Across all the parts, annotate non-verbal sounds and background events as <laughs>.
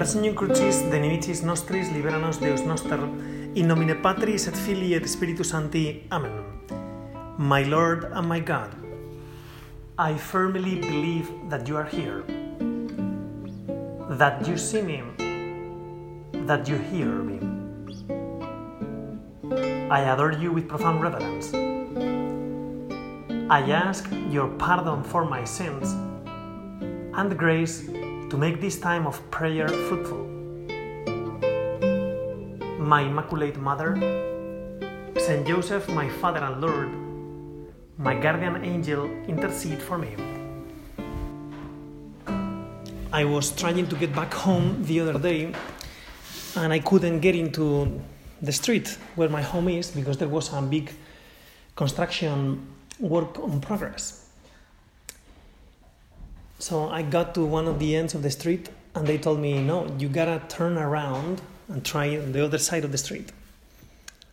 Presenio crucis de nimicis nostris liberanos Deus noster, in nomine Patris et Filii et Spiritus Sancti. Amen. My Lord and my God, I firmly believe that you are here, that you see me, that you hear me. I adore you with profound reverence. I ask your pardon for my sins and the grace to make this time of prayer fruitful. My Immaculate Mother, Saint Joseph, my Father and Lord, my guardian angel, intercede for me. I was trying to get back home the other day and I couldn't get into the street where my home is because there was a big construction work on progress. So I got to one of the ends of the street and they told me, no, you gotta turn around and try the other side of the street.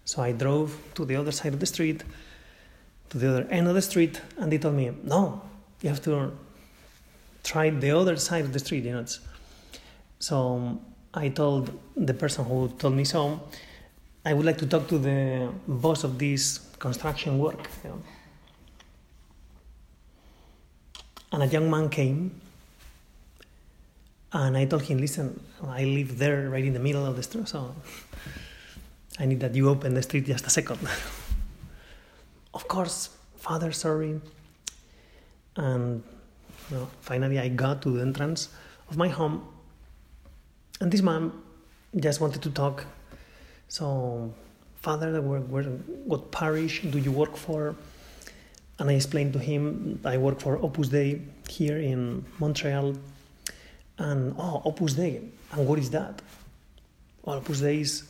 So I drove to the other side of the street, to the other end of the street, and they told me, no, you have to try the other side of the street, you know. It's... So um, I told the person who told me so, I would like to talk to the boss of this construction work. You know. And a young man came, and I told him, "Listen, I live there, right in the middle of the street, so I need that you open the street just a second. <laughs> of course, father, sorry. And you know, finally, I got to the entrance of my home, and this man just wanted to talk. So, father, what parish do you work for? And I explained to him I work for Opus Dei here in Montreal. And oh, Opus Dei, and what is that? Well, Opus Dei is,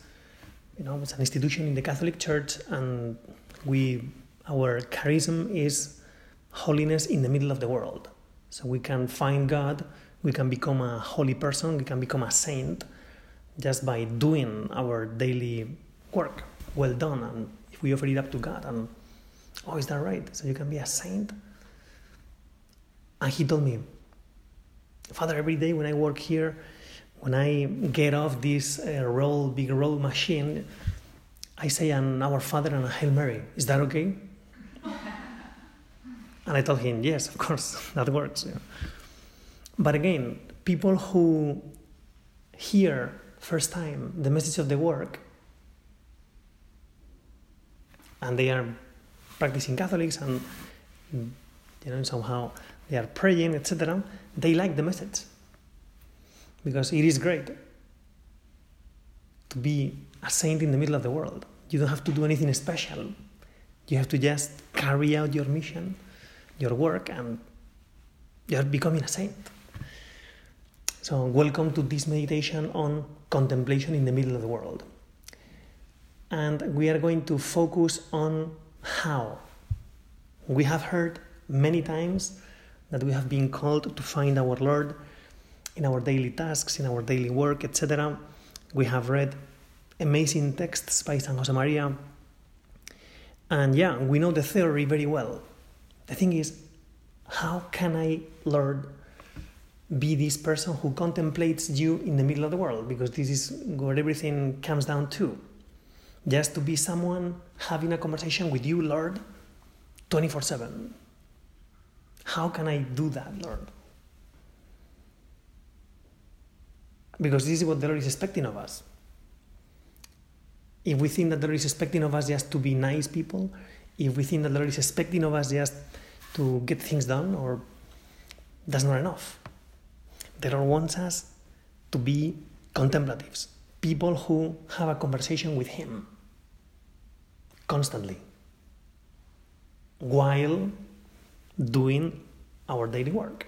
you know, it's an institution in the Catholic Church, and we, our charism is holiness in the middle of the world. So we can find God, we can become a holy person, we can become a saint just by doing our daily work well done, and if we offer it up to God and Oh, is that right? So you can be a saint? And he told me, Father, every day when I work here, when I get off this uh, roll, big roll machine, I say an Our Father and a Hail Mary. Is that okay? and I told him, yes, of course, <laughs> that works. Yeah. But again, people who hear first time the message of the work and they are practicing Catholics and you know somehow they are praying, etc. They like the message because it is great to be a saint in the middle of the world. You don't have to do anything special. You have to just carry out your mission, your work, and you're becoming a saint. So, welcome to this meditation on contemplation in the middle of the world. And we are going to focus on how? We have heard many times that we have been called to find our Lord in our daily tasks, in our daily work, etc. We have read amazing texts by San Josemaria. And yeah, we know the theory very well. The thing is, how can I, Lord, be this person who contemplates you in the middle of the world? Because this is where everything comes down to just to be someone having a conversation with you, Lord, 24 7. How can I do that, Lord? Because this is what the Lord is expecting of us. If we think that the Lord is expecting of us just to be nice people, if we think that the Lord is expecting of us just to get things done, or that's not enough. The Lord wants us to be contemplatives, people who have a conversation with Him constantly while doing our daily work.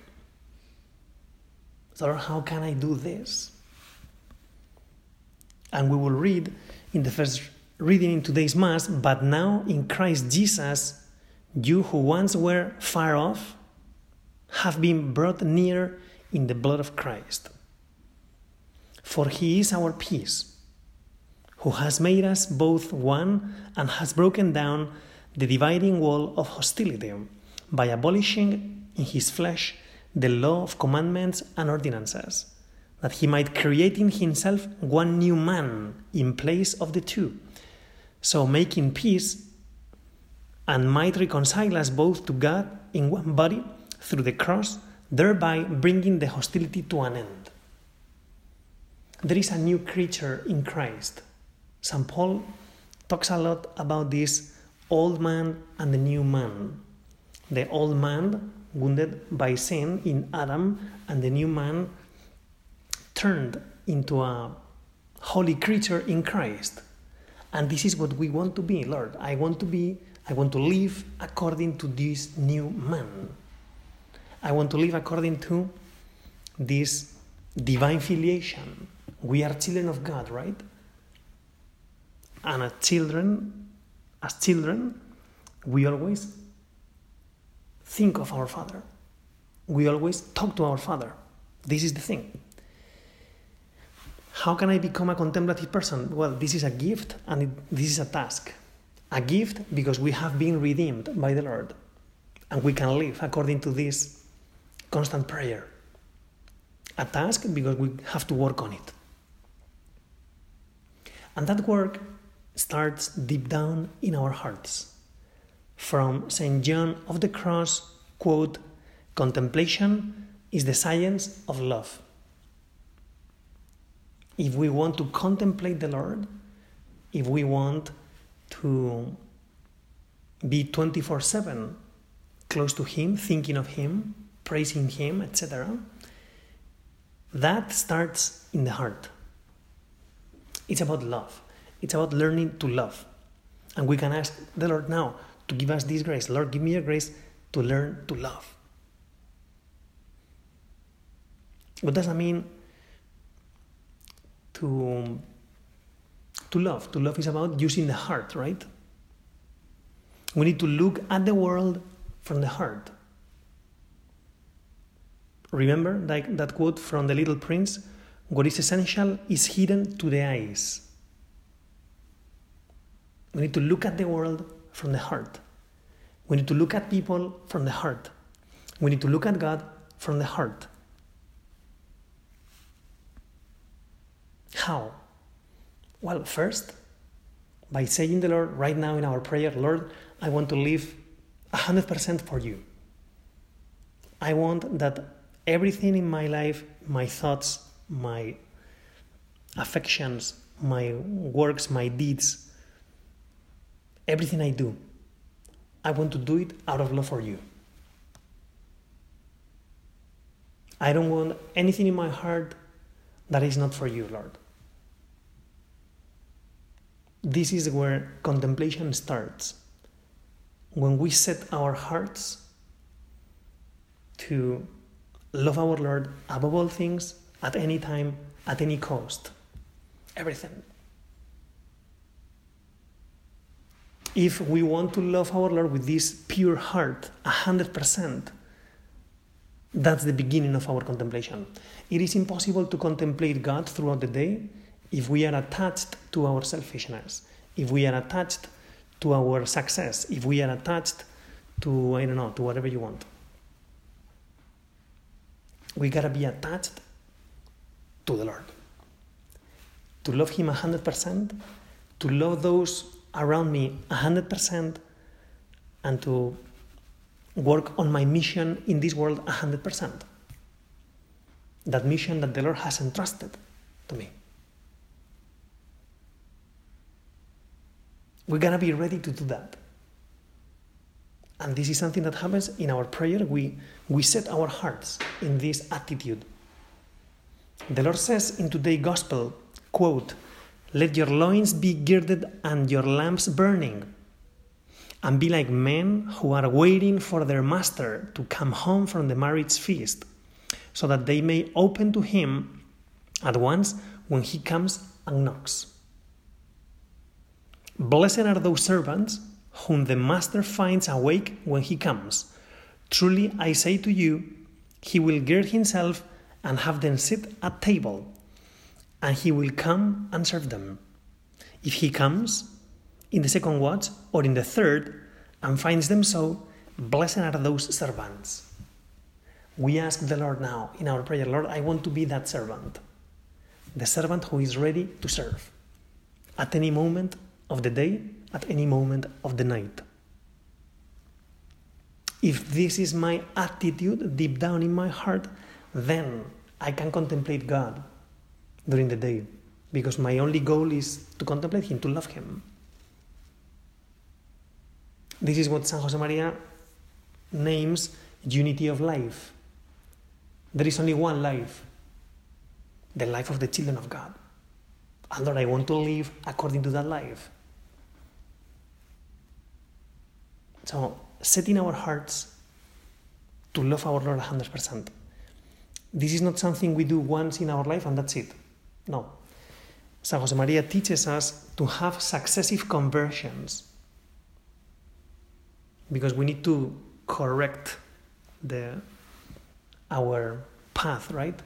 So, how can I do this? And we will read in the first reading in today's Mass, but now in Christ Jesus, you who once were far off have been brought near in the blood of Christ. For he is our peace who has made us both one and has broken down the dividing wall of hostility by abolishing in his flesh the law of commandments and ordinances, that he might create in himself one new man in place of the two, so making peace and might reconcile us both to God in one body through the cross, thereby bringing the hostility to an end. There is a new creature in Christ. St. Paul talks a lot about this old man and the new man. The old man wounded by sin in Adam, and the new man turned into a holy creature in Christ. And this is what we want to be, Lord. I want to be, I want to live according to this new man. I want to live according to this divine filiation. We are children of God, right? And as children, as children, we always think of our Father. We always talk to our Father. This is the thing. How can I become a contemplative person? Well, this is a gift and it, this is a task. A gift because we have been redeemed by the Lord and we can live according to this constant prayer. A task because we have to work on it. And that work starts deep down in our hearts. From St. John of the Cross, quote, contemplation is the science of love. If we want to contemplate the Lord, if we want to be 24 7 close to Him, thinking of Him, praising Him, etc., that starts in the heart. It's about love. It's about learning to love. And we can ask the Lord now to give us this grace. Lord, give me a grace to learn to love. What does that mean to, to love? To love is about using the heart, right? We need to look at the world from the heart. Remember like that quote from the little prince? What is essential is hidden to the eyes. We need to look at the world from the heart. We need to look at people from the heart. We need to look at God from the heart. How? Well, first, by saying the Lord right now in our prayer, Lord, I want to live 100% for you. I want that everything in my life, my thoughts, my affections, my works, my deeds, everything I do, I want to do it out of love for you. I don't want anything in my heart that is not for you, Lord. This is where contemplation starts. When we set our hearts to love our Lord above all things, at any time, at any cost. Everything. If we want to love our Lord with this pure heart, 100%, that's the beginning of our contemplation. It is impossible to contemplate God throughout the day if we are attached to our selfishness, if we are attached to our success, if we are attached to, I don't know, to whatever you want. We gotta be attached to the Lord. To love Him 100%, to love those around me 100% and to work on my mission in this world 100%. That mission that the Lord has entrusted to me. We're going to be ready to do that. And this is something that happens in our prayer. We, we set our hearts in this attitude. The Lord says in today's gospel, quote, let your loins be girded and your lamps burning. And be like men who are waiting for their master to come home from the marriage feast, so that they may open to him at once when he comes and knocks. Blessed are those servants whom the master finds awake when he comes. Truly I say to you, he will gird himself and have them sit at table and he will come and serve them. If he comes in the second watch or in the third and finds them so, blessed are those servants. We ask the Lord now in our prayer, Lord, I want to be that servant. the servant who is ready to serve at any moment of the day, at any moment of the night. If this is my attitude deep down in my heart, then I can contemplate God during the day because my only goal is to contemplate Him, to love Him. This is what San Josemaria names unity of life. There is only one life, the life of the children of God. And Lord, I want to live according to that life. So, setting our hearts to love our Lord 100%. This is not something we do once in our life and that's it. No. San Josemaria teaches us to have successive conversions because we need to correct the our path, right?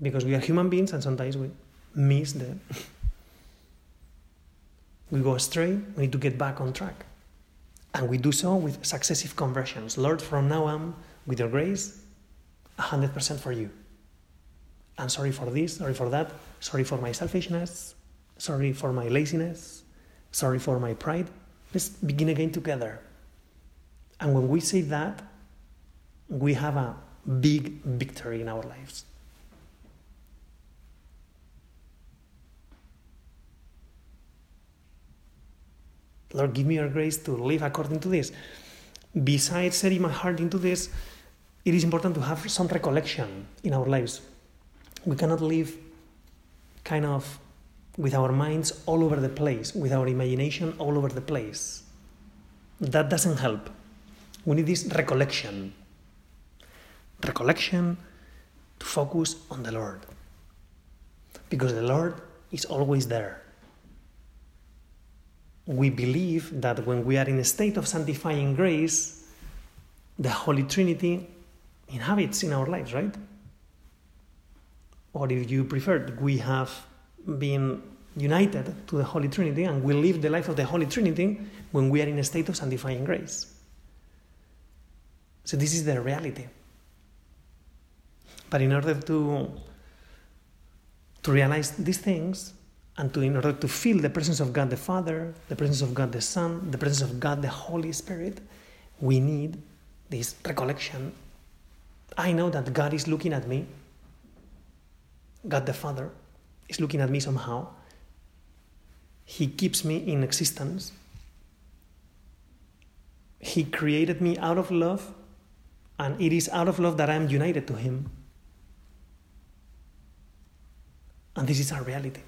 Because we are human beings and sometimes we miss the <laughs> we go astray, we need to get back on track. And we do so with successive conversions. Lord, from now on, with your grace, 100% for you. I'm sorry for this, sorry for that, sorry for my selfishness, sorry for my laziness, sorry for my pride. Let's begin again together. And when we say that, we have a big victory in our lives. Lord, give me your grace to live according to this. Besides setting my heart into this, it is important to have some recollection in our lives. We cannot live kind of with our minds all over the place, with our imagination all over the place. That doesn't help. We need this recollection. Recollection to focus on the Lord. Because the Lord is always there we believe that when we are in a state of sanctifying grace, the Holy Trinity inhabits in our lives, right? Or if you prefer, we have been united to the Holy Trinity and we live the life of the Holy Trinity when we are in a state of sanctifying grace. So, this is the reality. But in order to, to realize these things, and to in order to feel the presence of God the Father, the presence of God the Son, the presence of God the Holy Spirit, we need this recollection. I know that God is looking at me. God the Father is looking at me somehow. He keeps me in existence. He created me out of love, and it is out of love that I am united to Him. And this is our reality.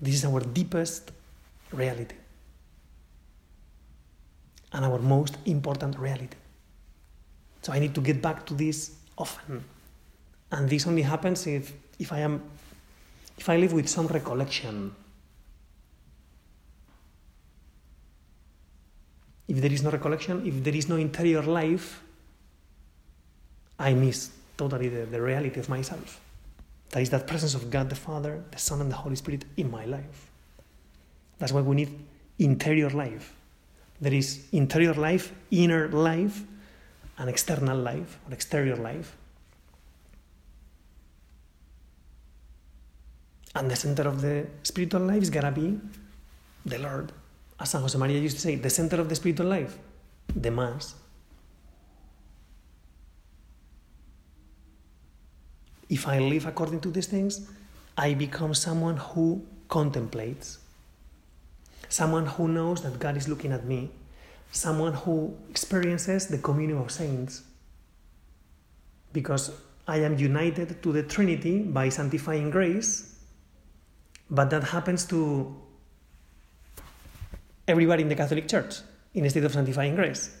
This is our deepest reality and our most important reality. So I need to get back to this often. And this only happens if, if I am if I live with some recollection. If there is no recollection, if there is no interior life, I miss totally the, the reality of myself. That is that presence of God the Father, the Son, and the Holy Spirit in my life. That's why we need interior life. There is interior life, inner life, and external life or exterior life. And the center of the spiritual life is gonna be the Lord. As San Josemaria used to say, the center of the spiritual life, the Mass, if I live according to these things, I become someone who contemplates, someone who knows that God is looking at me, someone who experiences the communion of saints. Because I am united to the Trinity by sanctifying grace, but that happens to everybody in the Catholic Church in a state of sanctifying grace.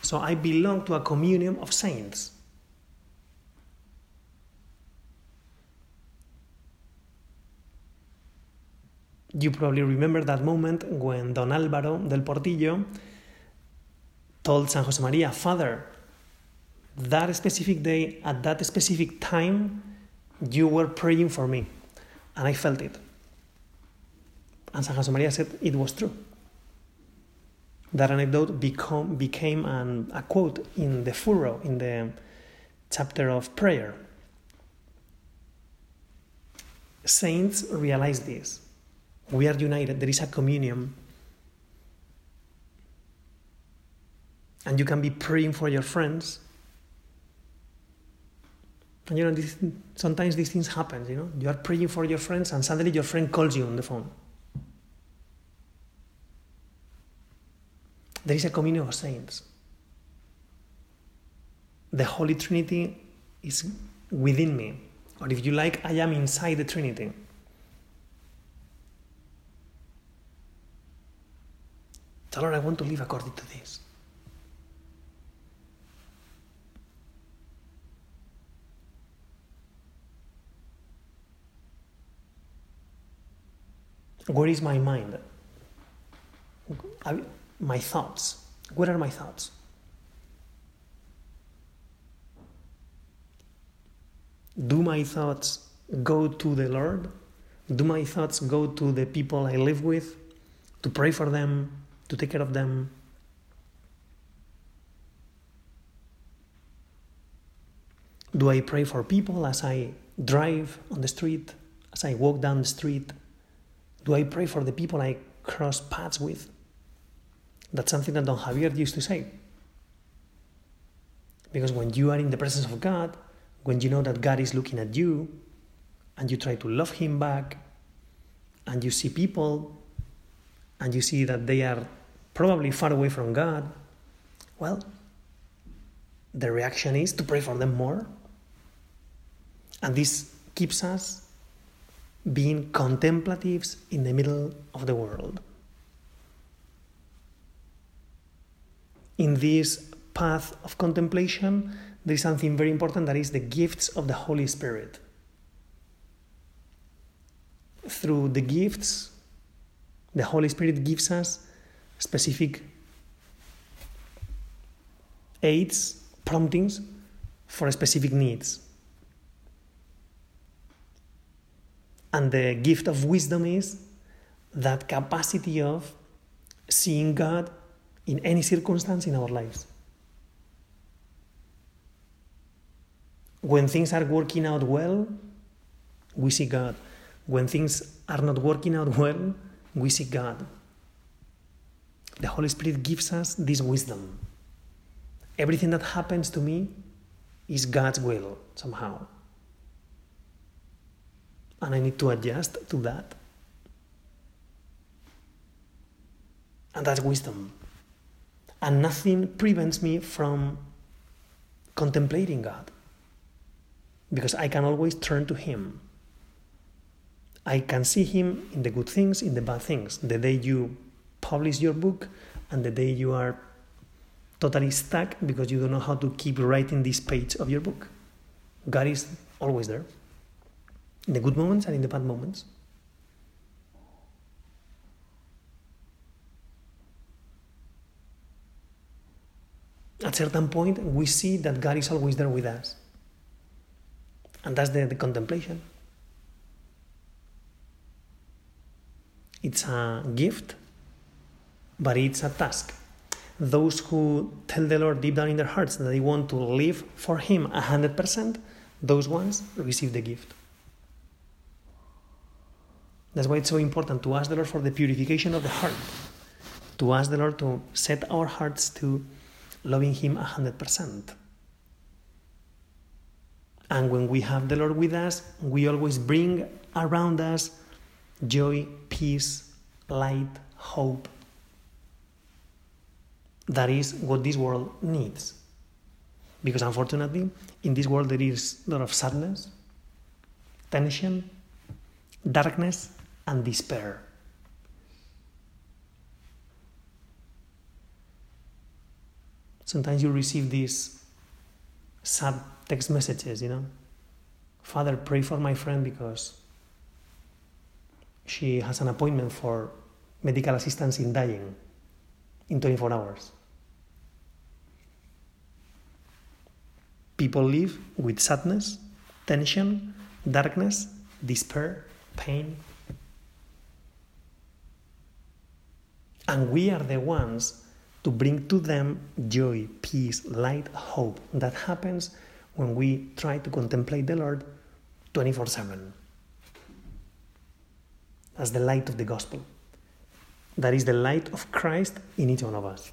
So I belong to a communion of saints. You probably remember that moment when Don Álvaro del Portillo told San Josemaria, Father, that specific day, at that specific time, you were praying for me. And I felt it. And San Josemaria said it was true. That anecdote become, became an, a quote in the furrow, in the chapter of prayer. saints realize this. We are united, there is a communion. And you can be praying for your friends. And you know, this, sometimes these things happen, you know. You are praying for your friends and suddenly your friend calls you on the phone. There is a communion of saints. The Holy Trinity is within me. Or if you like, I am inside the Trinity. Tell her I want to live according to this. Where is my mind? My thoughts. What are my thoughts? Do my thoughts go to the Lord? Do my thoughts go to the people I live with to pray for them, to take care of them? Do I pray for people as I drive on the street, as I walk down the street? Do I pray for the people I cross paths with? That's something that Don Javier used to say. Because when you are in the presence of God, when you know that God is looking at you, and you try to love Him back, and you see people, and you see that they are probably far away from God, well, the reaction is to pray for them more. And this keeps us being contemplatives in the middle of the world. In this path of contemplation, there is something very important that is the gifts of the Holy Spirit. Through the gifts, the Holy Spirit gives us specific aids, promptings for specific needs. And the gift of wisdom is that capacity of seeing God in any circumstance in our lives. When things are working out well, we see God. When things are not working out well, we see God. The Holy Spirit gives us this wisdom. Everything that happens to me is God's will somehow and I need to adjust to that. And that's wisdom. And nothing prevents me from contemplating God because I can always turn to Him. I can see Him in the good things, in the bad things. The day you publish your book and the day you are totally stuck because you don't know how to keep writing this page of your book. God is always there in the good moments and in the bad moments. At certain point, we see that God is always there with us. And that's the, the contemplation. It's a gift, but it's a task. Those who tell the Lord deep down in their hearts that they want to live for Him 100%, those ones receive the gift. That's why it's so important to ask the Lord for the purification of the heart, to ask the Lord to set our hearts to loving Him 100%. And when we have the Lord with us, we always bring around us joy, peace, light, hope. That is what this world needs. Because unfortunately, in this world there is a lot of sadness, tension, darkness, and despair. Sometimes you receive these sad text messages, you know. Father, pray for my friend because she has an appointment for medical assistance in dying in 24 hours. People live with sadness, tension, darkness, despair, pain, And we are the ones to bring to them joy, peace, light, hope. That happens when we try to contemplate the Lord 24 7. as the light of the gospel. That is the light of Christ in each one of us.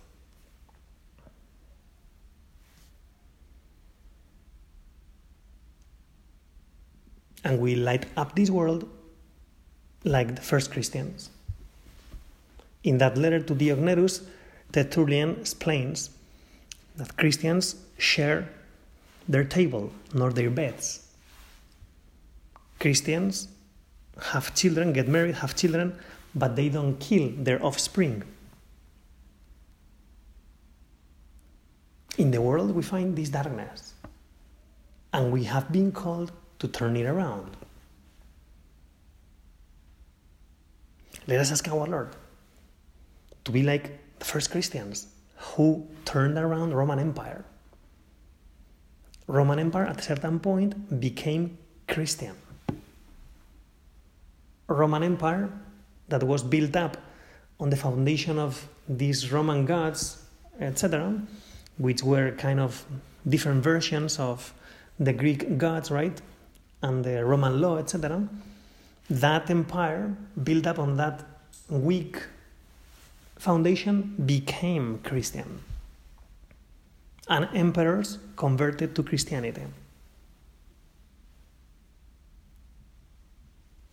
And we light up this world like the first Christians. In that letter to Diognetus, Tertullian explains that Christians share their table, nor their beds. Christians have children, get married, have children, but they don't kill their offspring. In the world, we find this darkness, and we have been called to turn it around. Let us ask our Lord to be like the first Christians who turned around Roman Empire. Roman Empire at a certain point became Christian. Roman Empire that was built up on the foundation of these Roman gods, etc., which were kind of different versions of the Greek gods, right? And the Roman law, etc. That empire built up on that weak foundation became Christian. And emperors converted to Christianity.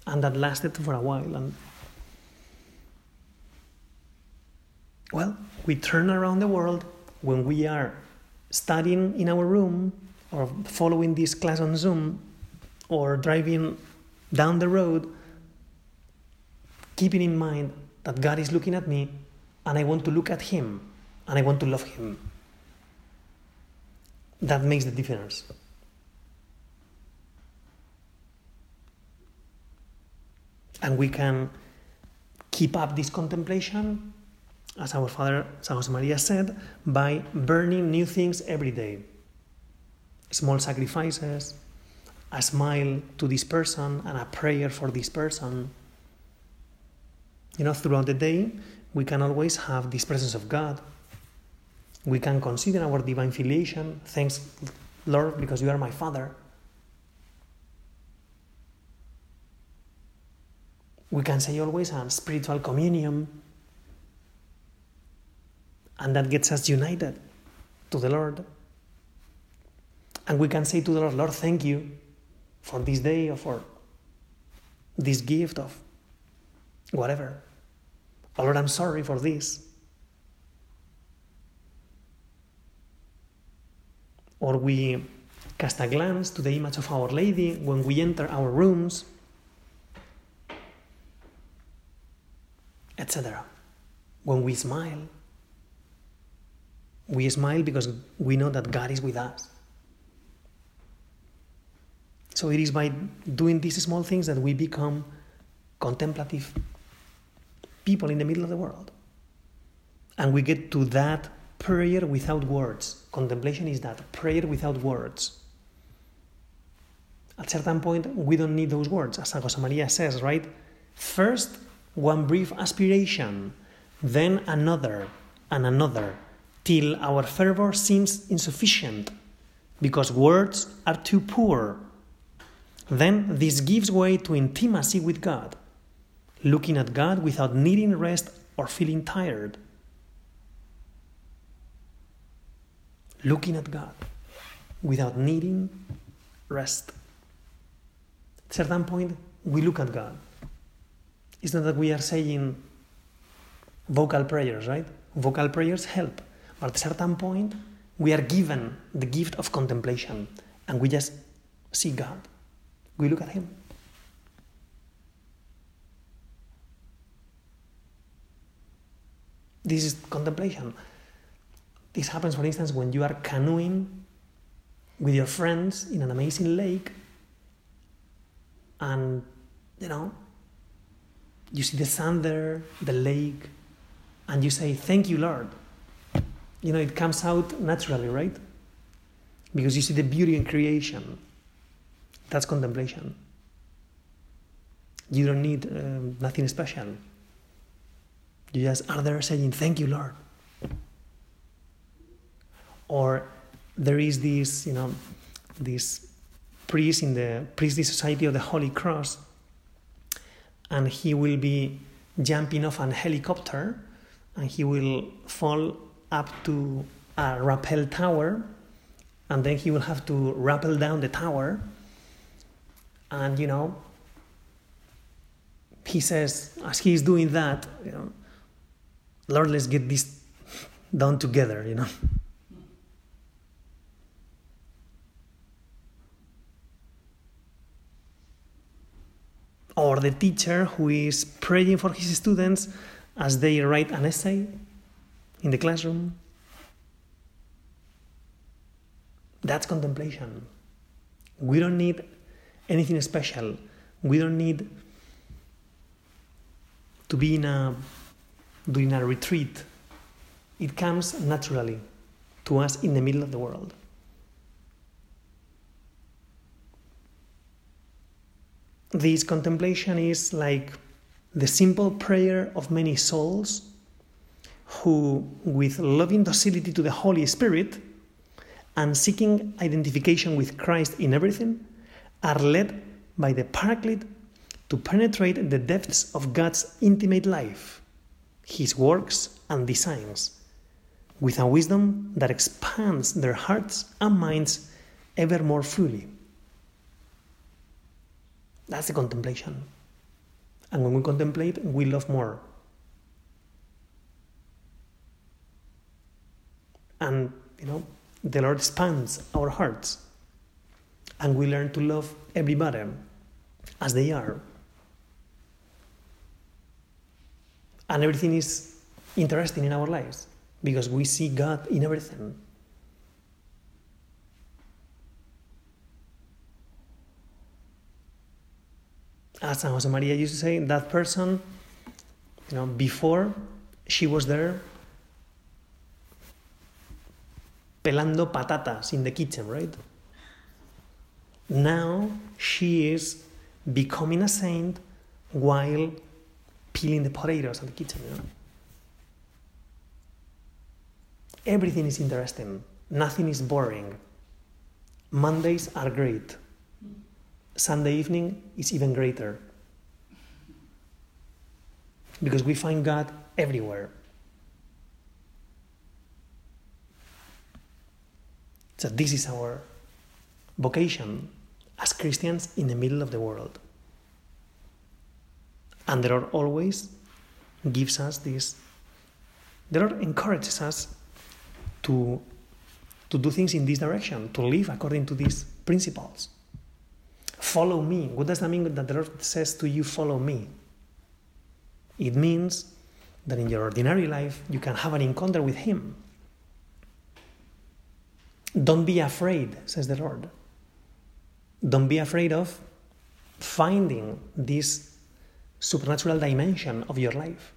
And that lasted for a while. And well, we turn around the world when we are studying in our room or following this class on Zoom or driving down the road, keeping in mind that God is looking at me and I want to look at Him and I want to love Him. That makes the difference. And we can keep up this contemplation, as our Father San Josemaria said, by burning new things every day. Small sacrifices, a smile to this person, and a prayer for this person. You know, throughout the day, we can always have this presence of God. We can consider our divine filiation. Thanks, Lord, because you are my Father. We can say always a spiritual communion. And that gets us united to the Lord. And we can say to the Lord, Lord, thank you for this day or for this gift of whatever. Oh Lord, I'm sorry for this. Or we cast a glance to the image of Our Lady when we enter our rooms, etc. When we smile, we smile because we know that God is with us. So it is by doing these small things that we become contemplative people in the middle of the world. And we get to that prayer without words. Contemplation is that prayer without words. At certain point, we don't need those words, as San Josemaria says, right? First, one brief aspiration, then another and another, till our fervor seems insufficient, because words are too poor then this gives way to intimacy with God, looking at God without needing rest or feeling tired. Looking at God without needing rest. At certain point, we look at God. It's not that we are saying vocal prayers, right? Vocal prayers help. But at certain point, we are given the gift of contemplation and we just see God. We look at him. This is contemplation. This happens, for instance, when you are canoeing with your friends in an amazing lake, and you know, you see the sun there, the lake, and you say, Thank you, Lord. You know, it comes out naturally, right? Because you see the beauty in creation. That's contemplation. You don't need um, nothing special. You just are there saying, Thank you, Lord. Or there is this, you know, this priest in the priestly society of the Holy Cross, and he will be jumping off an helicopter and he will fall up to a rappel tower and then he will have to rappel down the tower and you know he says as he's doing that you know lord let's get this done together you know or the teacher who is praying for his students as they write an essay in the classroom. That's contemplation. We don't need anything special. We don't need to be in a doing a retreat. It comes naturally to us in the middle of the world. This contemplation is like the simple prayer of many souls who, with loving docility to the Holy Spirit and seeking identification with Christ in everything, are led by the Paraclete to penetrate the depths of God's intimate life, His works and designs, with a wisdom that expands their hearts and minds ever more fully. That's the contemplation. And when we contemplate, we love more. And, you know, the Lord expands our hearts. And we learn to love everybody as they are. And everything is interesting in our lives because we see God in everything. as San Josemaria used to say, that person, you know, before she was there pelando patatas in the kitchen, right? Now she is becoming a saint while peeling the potatoes in the kitchen. You know? Everything is interesting. Nothing is boring. Mondays are great. Sunday evening is even greater. Because we find God everywhere. So, this is our vocation as Christians in the middle of the world. And the Lord always gives us this, the Lord encourages us to, to do things in this direction, to live according to these principles. Follow me. What does that mean that the Lord says to you, follow me? It means that in your ordinary life you can have an encounter with Him. Don't be afraid, says the Lord. Don't be afraid of finding this supernatural dimension of your life.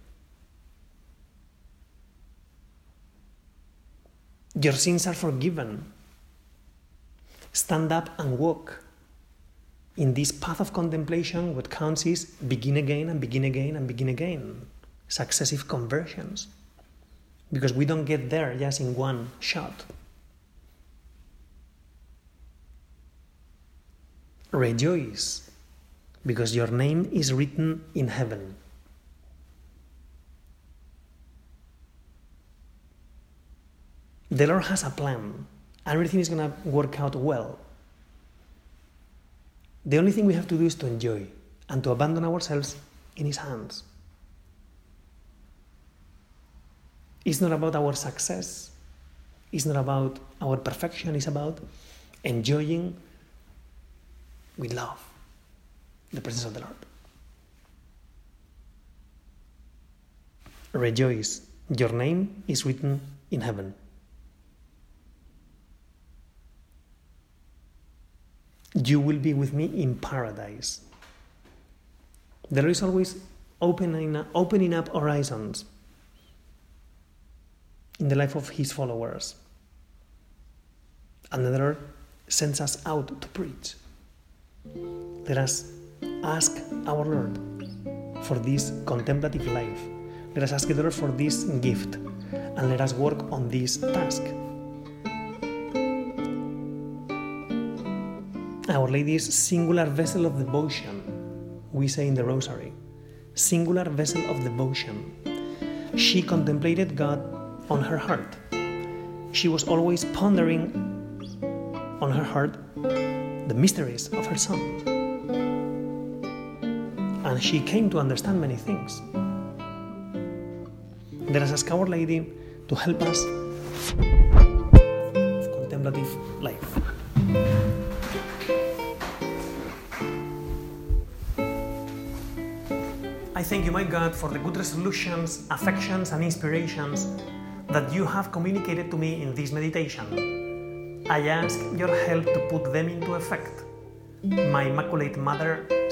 Your sins are forgiven. Stand up and walk in this path of contemplation, what counts is begin again and begin again and begin again. Successive conversions. Because we don't get there just in one shot. Rejoice, because your name is written in heaven. The Lord has a plan, and everything is going to work out well. The only thing we have to do is to enjoy and to abandon ourselves in His hands. It's not about our success, it's not about our perfection, it's about enjoying with love the presence of the Lord. Rejoice, your name is written in heaven. You will be with me in paradise. The Lord is always opening, opening up horizons in the life of His followers. And the Lord sends us out to preach. Let us ask our Lord for this contemplative life. Let us ask the Lord for this gift. And let us work on this task. Our Lady's singular vessel of devotion, we say in the Rosary. singular vessel of devotion. She contemplated God on her heart. She was always pondering on her heart the mysteries of her Son. And she came to understand many things. There is a ask Lady to help us contemplative life. I thank you, my God, for the good resolutions, affections, and inspirations that you have communicated to me in this meditation. I ask your help to put them into effect. My Immaculate Mother,